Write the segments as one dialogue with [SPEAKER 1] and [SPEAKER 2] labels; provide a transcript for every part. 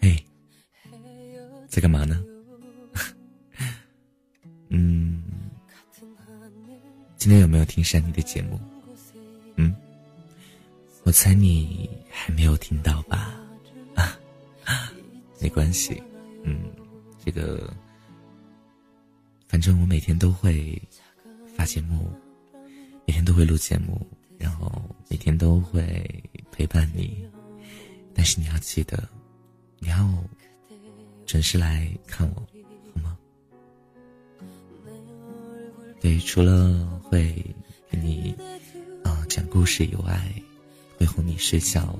[SPEAKER 1] 嘿，在干嘛呢？嗯，今天有没有听山妮的节目？嗯，我猜你还没有听到吧？啊，没关系，嗯，这个。反正我每天都会发节目，每天都会录节目，然后每天都会陪伴你。但是你要记得，你要准时来看我，好吗？对，除了会给你啊讲故事以外，会哄你睡觉，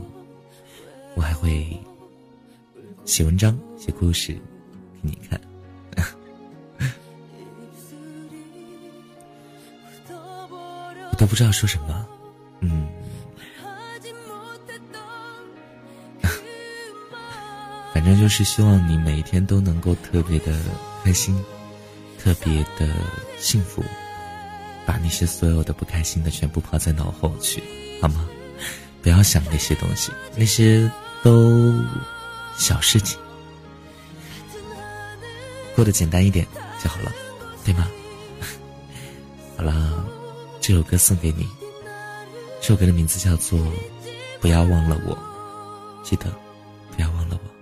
[SPEAKER 1] 我还会写文章、写故事给你看。都不知道说什么，嗯，反正就是希望你每一天都能够特别的开心，特别的幸福，把那些所有的不开心的全部抛在脑后去，好吗？不要想那些东西，那些都小事情，过得简单一点就好了，对吗？好了。这首歌送给你，这首歌的名字叫做《不要忘了我》，记得不要忘了我。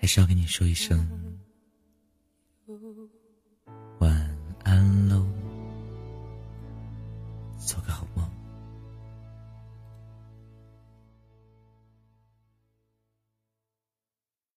[SPEAKER 1] 还是要跟你说一声晚安喽。做个好梦。